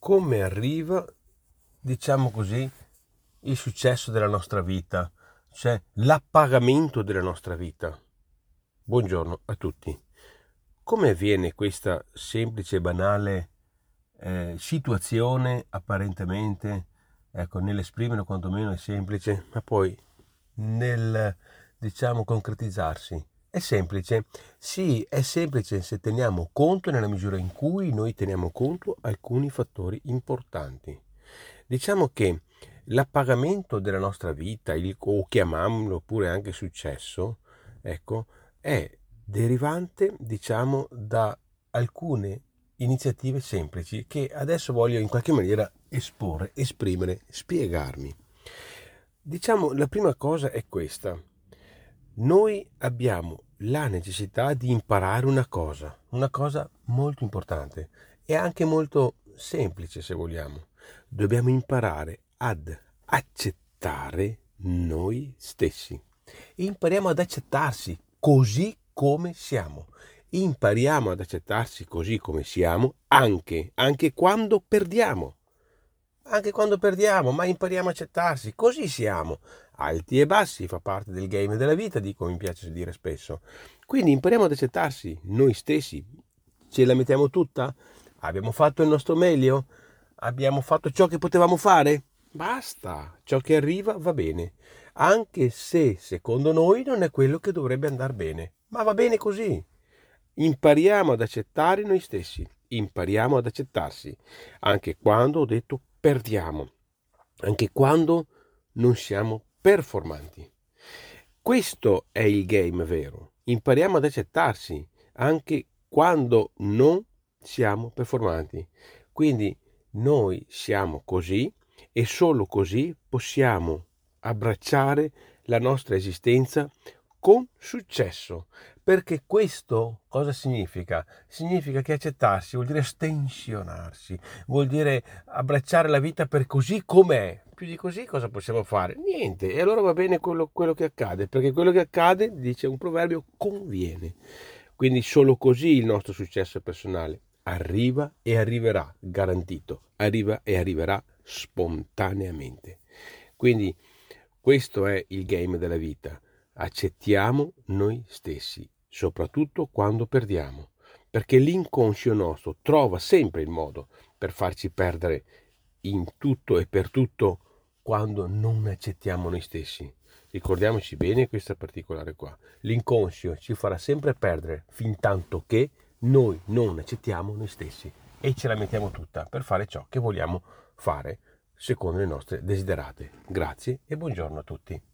come arriva, diciamo così, il successo della nostra vita, cioè l'appagamento della nostra vita. Buongiorno a tutti. Come avviene questa semplice e banale eh, situazione apparentemente, ecco, nell'esprimere quantomeno è semplice, ma poi nel, diciamo, concretizzarsi? È semplice, sì, è semplice se teniamo conto nella misura in cui noi teniamo conto alcuni fattori importanti. Diciamo che l'appagamento della nostra vita, il, o chiamiamolo pure anche successo, ecco, è derivante, diciamo, da alcune iniziative semplici che adesso voglio in qualche maniera esporre, esprimere, spiegarmi. Diciamo, la prima cosa è questa noi abbiamo la necessità di imparare una cosa, una cosa molto importante e anche molto semplice se vogliamo. Dobbiamo imparare ad accettare noi stessi. Impariamo ad accettarsi così come siamo. Impariamo ad accettarsi così come siamo anche, anche quando perdiamo anche quando perdiamo, ma impariamo a accettarsi, così siamo, alti e bassi, fa parte del game della vita, dico, mi piace dire spesso. Quindi impariamo ad accettarsi noi stessi, ce la mettiamo tutta? Abbiamo fatto il nostro meglio? Abbiamo fatto ciò che potevamo fare? Basta, ciò che arriva va bene, anche se secondo noi non è quello che dovrebbe andare bene, ma va bene così. Impariamo ad accettare noi stessi, impariamo ad accettarsi, anche quando ho detto perdiamo, anche quando non siamo performanti. Questo è il game vero. Impariamo ad accettarsi anche quando non siamo performanti. Quindi noi siamo così e solo così possiamo abbracciare la nostra esistenza con successo. Perché questo cosa significa? Significa che accettarsi vuol dire stensionarsi, vuol dire abbracciare la vita per così com'è. Più di così cosa possiamo fare? Niente. E allora va bene quello, quello che accade, perché quello che accade, dice un proverbio, conviene. Quindi solo così il nostro successo personale arriva e arriverà, garantito, arriva e arriverà spontaneamente. Quindi questo è il game della vita accettiamo noi stessi, soprattutto quando perdiamo, perché l'inconscio nostro trova sempre il modo per farci perdere in tutto e per tutto quando non accettiamo noi stessi. Ricordiamoci bene questa particolare qua. L'inconscio ci farà sempre perdere fin tanto che noi non accettiamo noi stessi e ce la mettiamo tutta per fare ciò che vogliamo fare secondo le nostre desiderate. Grazie e buongiorno a tutti.